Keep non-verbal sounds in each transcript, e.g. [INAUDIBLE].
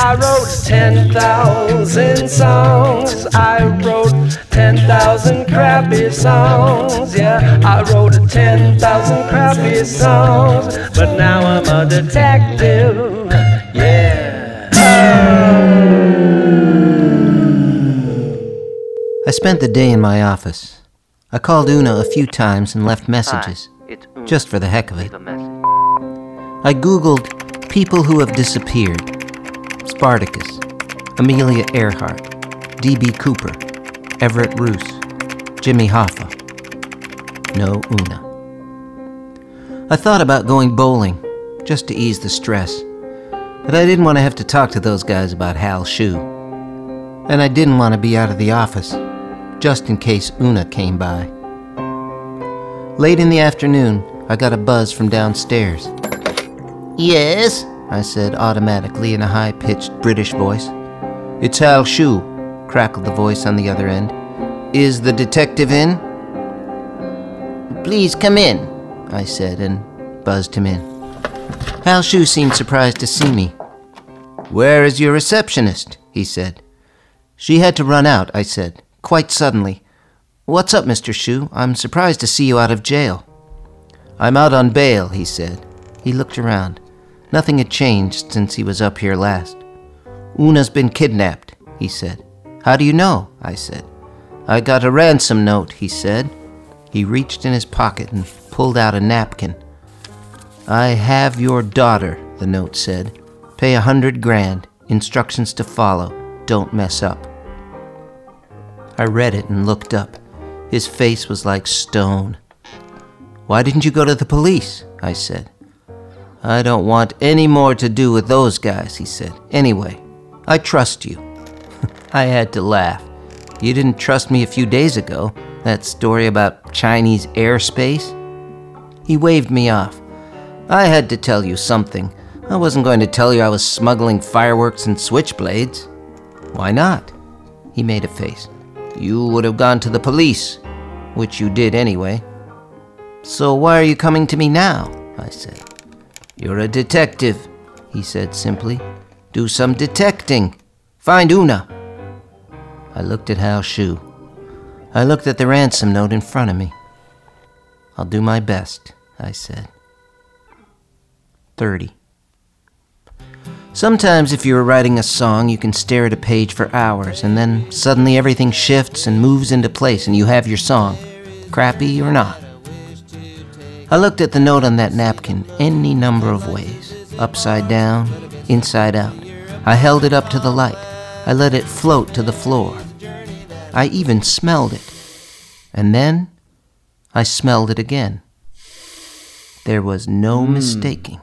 I wrote 10,000 songs. I wrote 10,000 crappy songs. Yeah, I wrote 10,000 crappy songs. But now I'm a detective. Yeah. I spent the day in my office. I called Una a few times and left messages, just for the heck of it. I googled people who have disappeared Spartacus, Amelia Earhart, D.B. Cooper, Everett Ruess, Jimmy Hoffa. No Una. I thought about going bowling, just to ease the stress, but I didn't want to have to talk to those guys about Hal Shue. And I didn't want to be out of the office, just in case Una came by. Late in the afternoon, I got a buzz from downstairs. Yes, I said automatically in a high pitched British voice. It's Hal Shue, crackled the voice on the other end. Is the detective in? Please come in, I said and buzzed him in. Hal Shue seemed surprised to see me. Where is your receptionist? he said. She had to run out, I said, quite suddenly. What's up, Mr. Shue? I'm surprised to see you out of jail. I'm out on bail, he said. He looked around. Nothing had changed since he was up here last. Una's been kidnapped, he said. How do you know? I said. I got a ransom note, he said. He reached in his pocket and pulled out a napkin. I have your daughter, the note said. Pay a hundred grand. Instructions to follow. Don't mess up. I read it and looked up. His face was like stone. Why didn't you go to the police? I said. I don't want any more to do with those guys, he said. Anyway, I trust you. [LAUGHS] I had to laugh. You didn't trust me a few days ago. That story about Chinese airspace? He waved me off. I had to tell you something. I wasn't going to tell you I was smuggling fireworks and switchblades. Why not? He made a face. You would have gone to the police, which you did anyway. So why are you coming to me now? I said. You're a detective, he said simply. Do some detecting. Find Una. I looked at Hal Shue. I looked at the ransom note in front of me. I'll do my best, I said. 30. Sometimes, if you're writing a song, you can stare at a page for hours, and then suddenly everything shifts and moves into place, and you have your song, crappy or not. I looked at the note on that napkin any number of ways upside down, inside out. I held it up to the light. I let it float to the floor. I even smelled it. And then I smelled it again. There was no Hmm. mistaking.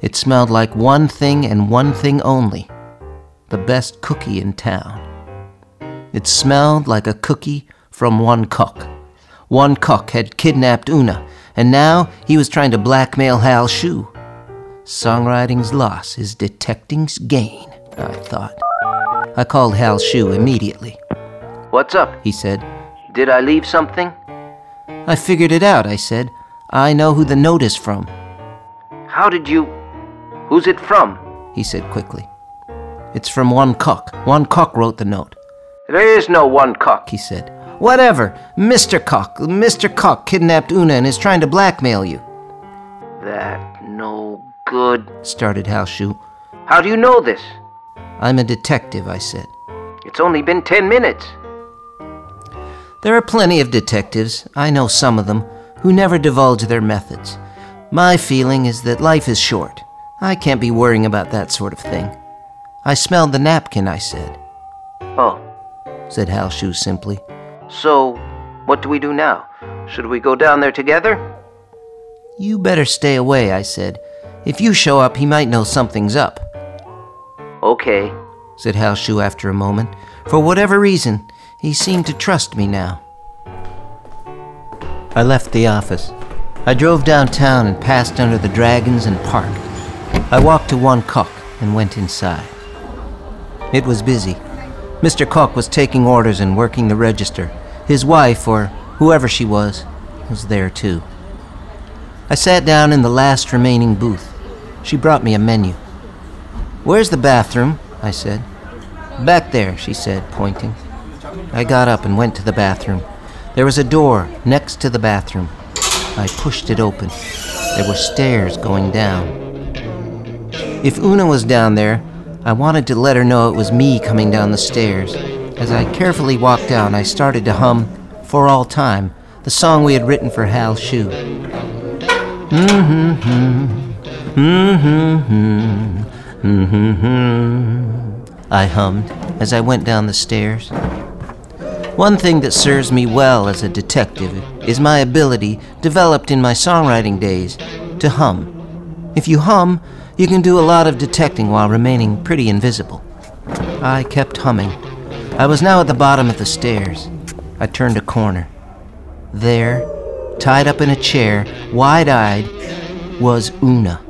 It smelled like one thing and one thing only the best cookie in town. It smelled like a cookie from one cock. One cock had kidnapped Una, and now he was trying to blackmail Hal Shu. Songwriting's loss is detecting's gain, I thought. I called Hal Shu immediately. What's up? he said. Did I leave something? I figured it out, I said. I know who the note is from. How did you. Who's it from? He said quickly. It's from one cock. One cock wrote the note. There is no one cock, he said. Whatever. Mr. Cock. Mr. Cock kidnapped Una and is trying to blackmail you. That no good, started Hal Shue. How do you know this? I'm a detective, I said. It's only been ten minutes. There are plenty of detectives, I know some of them, who never divulge their methods. My feeling is that life is short. I can't be worrying about that sort of thing. I smelled the napkin, I said. Oh, said Hal Shue simply. So, what do we do now? Should we go down there together? You better stay away, I said. If you show up, he might know something's up. Okay, said Hal Shue after a moment. For whatever reason, he seemed to trust me now. I left the office. I drove downtown and passed under the dragons and parked. I walked to one cock and went inside. It was busy. Mr. Cock was taking orders and working the register. His wife, or whoever she was, was there too. I sat down in the last remaining booth. She brought me a menu. Where's the bathroom? I said. Back there, she said, pointing. I got up and went to the bathroom. There was a door next to the bathroom. I pushed it open. There were stairs going down. If Una was down there, I wanted to let her know it was me coming down the stairs. As I carefully walked down, I started to hum For All Time, the song we had written for Hal Shu. Mm-hmm, mm-hmm, mm-hmm, I hummed as I went down the stairs. One thing that serves me well as a detective is my ability, developed in my songwriting days, to hum. If you hum, you can do a lot of detecting while remaining pretty invisible. I kept humming. I was now at the bottom of the stairs. I turned a corner. There, tied up in a chair, wide eyed, was Una.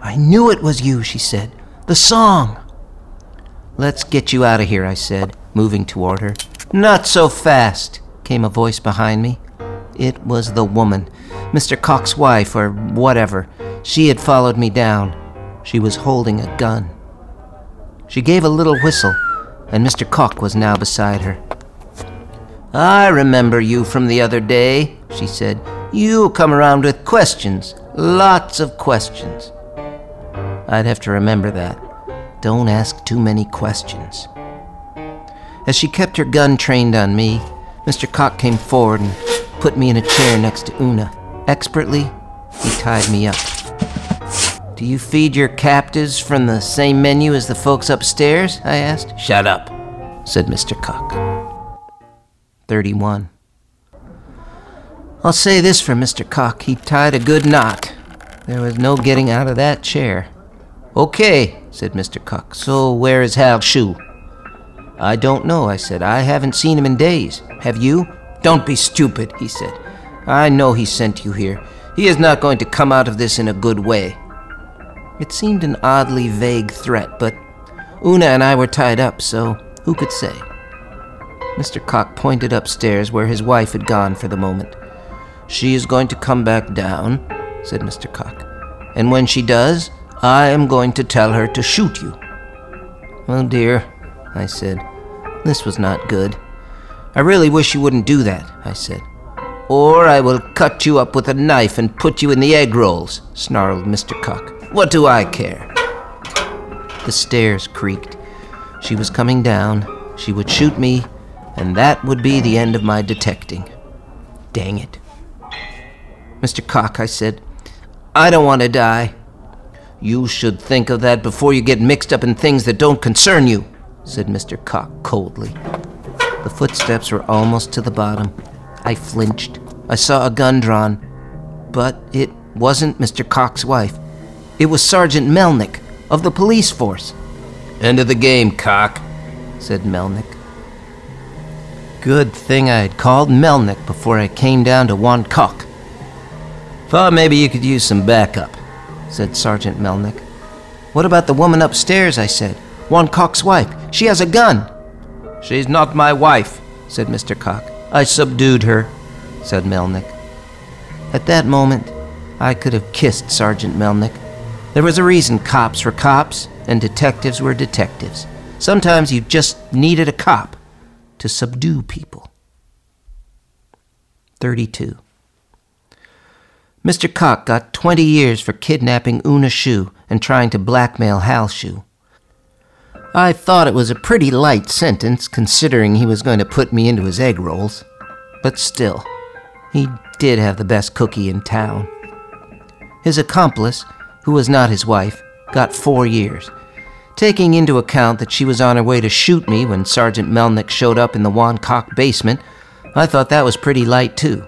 I knew it was you, she said. The song! Let's get you out of here, I said, moving toward her. Not so fast, came a voice behind me. It was the woman, Mr. Cock's wife, or whatever. She had followed me down. She was holding a gun. She gave a little whistle, and Mr. Cock was now beside her. I remember you from the other day, she said. You come around with questions, lots of questions. I'd have to remember that. Don't ask too many questions. As she kept her gun trained on me, Mr. Cock came forward and put me in a chair next to Una. Expertly, he tied me up. Do you feed your captives from the same menu as the folks upstairs? I asked. Shut up, said Mr. Cock. 31. I'll say this for Mr. Cock. He tied a good knot. There was no getting out of that chair. Okay, said Mr. Cock. So where is Hal Shu? I don't know, I said. I haven't seen him in days. Have you? Don't be stupid, he said. I know he sent you here. He is not going to come out of this in a good way. It seemed an oddly vague threat, but Una and I were tied up, so who could say? Mr. Cock pointed upstairs where his wife had gone for the moment. She is going to come back down, said Mr. Cock. And when she does, I am going to tell her to shoot you. Oh dear, I said. This was not good. I really wish you wouldn't do that, I said. Or I will cut you up with a knife and put you in the egg rolls, snarled Mr. Cock. What do I care? The stairs creaked. She was coming down. She would shoot me, and that would be the end of my detecting. Dang it. Mr. Cock, I said, I don't want to die. You should think of that before you get mixed up in things that don't concern you said Mr. Cock coldly. The footsteps were almost to the bottom. I flinched. I saw a gun drawn. But it wasn't Mr. Cock's wife. It was Sergeant Melnick of the police force. End of the game, Cock, said Melnick. Good thing I had called Melnick before I came down to one cock. Thought maybe you could use some backup, said Sergeant Melnick. What about the woman upstairs? I said. One Cock's wife. She has a gun. She's not my wife, said Mr. Cock. I subdued her, said Melnick. At that moment, I could have kissed Sergeant Melnick. There was a reason cops were cops and detectives were detectives. Sometimes you just needed a cop to subdue people. 32. Mr. Cock got 20 years for kidnapping Una Shu and trying to blackmail Hal Shu. I thought it was a pretty light sentence, considering he was going to put me into his egg rolls. But still, he did have the best cookie in town. His accomplice, who was not his wife, got four years. Taking into account that she was on her way to shoot me when Sergeant Melnick showed up in the Wancock basement, I thought that was pretty light too.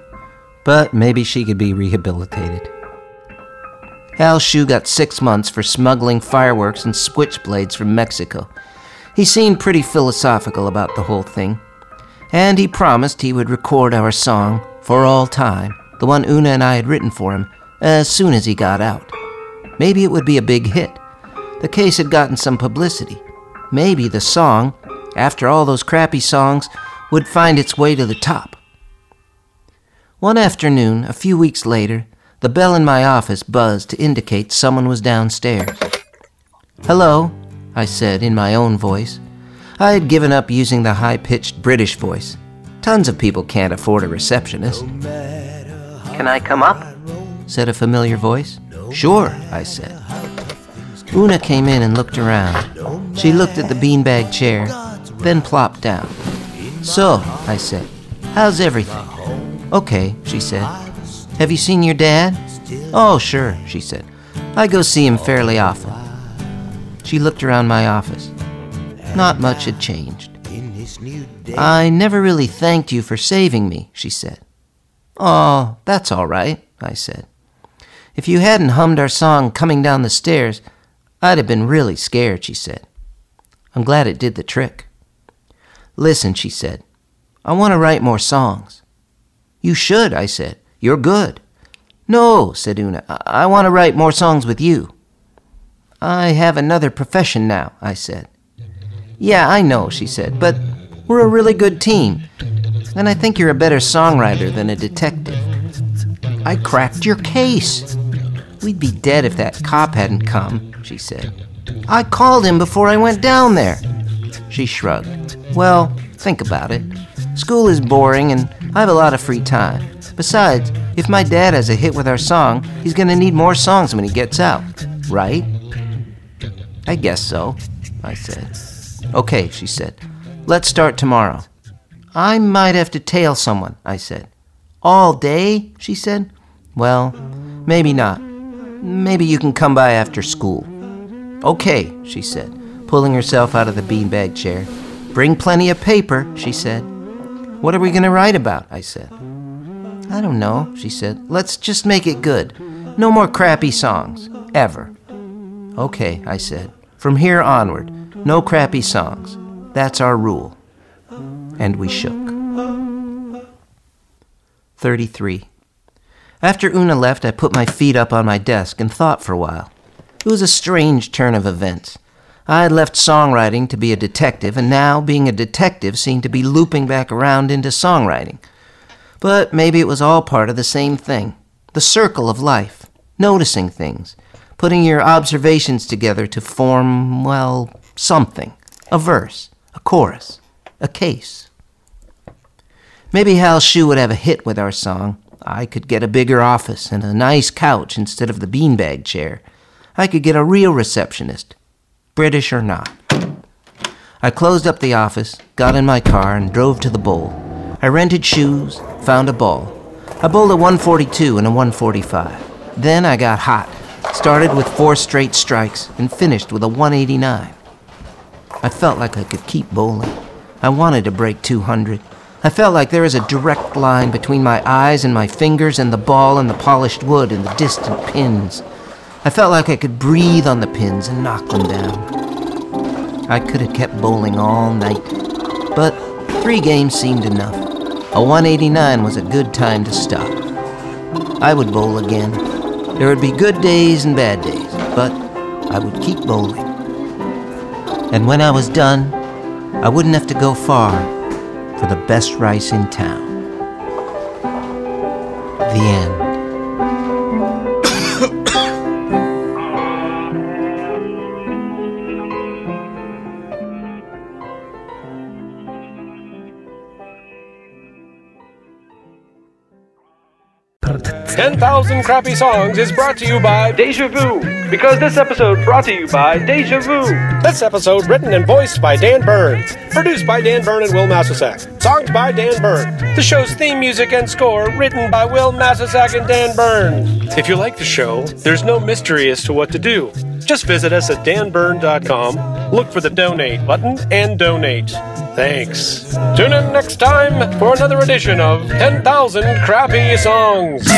But maybe she could be rehabilitated. Hal Shu got six months for smuggling fireworks and switchblades from Mexico. He seemed pretty philosophical about the whole thing, and he promised he would record our song, For All Time, the one Una and I had written for him, as soon as he got out. Maybe it would be a big hit. The case had gotten some publicity. Maybe the song, after all those crappy songs, would find its way to the top. One afternoon, a few weeks later, the bell in my office buzzed to indicate someone was downstairs. Hello, I said in my own voice. I had given up using the high pitched British voice. Tons of people can't afford a receptionist. Can I come up? said a familiar voice. Sure, I said. Una came in and looked around. She looked at the beanbag chair, then plopped down. So, I said, how's everything? Okay, she said. Have you seen your dad? Oh, sure, she said. I go see him fairly often. She looked around my office. Not much had changed. I never really thanked you for saving me, she said. Oh, that's all right, I said. If you hadn't hummed our song coming down the stairs, I'd have been really scared, she said. I'm glad it did the trick. Listen, she said, I want to write more songs. You should, I said. You're good. No, said Una, I, I want to write more songs with you. I have another profession now, I said. Yeah, I know, she said, but we're a really good team. And I think you're a better songwriter than a detective. I cracked your case. We'd be dead if that cop hadn't come, she said. I called him before I went down there. She shrugged. Well, think about it. School is boring and I have a lot of free time. Besides, if my dad has a hit with our song, he's gonna need more songs when he gets out, right? I guess so, I said. Okay, she said. Let's start tomorrow. I might have to tail someone, I said. All day? she said. Well, maybe not. Maybe you can come by after school. Okay, she said, pulling herself out of the beanbag chair. Bring plenty of paper, she said. What are we going to write about? I said. I don't know, she said. Let's just make it good. No more crappy songs. Ever. Okay, I said. From here onward, no crappy songs. That's our rule. And we shook. 33. After Una left, I put my feet up on my desk and thought for a while. It was a strange turn of events. I had left songwriting to be a detective, and now being a detective seemed to be looping back around into songwriting. But maybe it was all part of the same thing the circle of life, noticing things, putting your observations together to form, well, something a verse, a chorus, a case. Maybe Hal Shue would have a hit with our song. I could get a bigger office and a nice couch instead of the beanbag chair. I could get a real receptionist, British or not. I closed up the office, got in my car, and drove to the bowl. I rented shoes, found a ball. I bowled a 142 and a 145. Then I got hot, started with four straight strikes, and finished with a 189. I felt like I could keep bowling. I wanted to break 200. I felt like there was a direct line between my eyes and my fingers and the ball and the polished wood and the distant pins. I felt like I could breathe on the pins and knock them down. I could have kept bowling all night, but three games seemed enough. A 189 was a good time to stop. I would bowl again. There would be good days and bad days, but I would keep bowling. And when I was done, I wouldn't have to go far for the best rice in town. The end. Ten Thousand Crappy Songs is brought to you by Deja Vu, because this episode brought to you by Deja Vu. This episode written and voiced by Dan Byrne. Produced by Dan Byrne and Will Massasak. Songs by Dan Byrne. The show's theme music and score written by Will Massasak and Dan Byrne. If you like the show, there's no mystery as to what to do. Just visit us at danburn.com, look for the donate button, and donate. Thanks. Tune in next time for another edition of 10,000 Crappy Songs.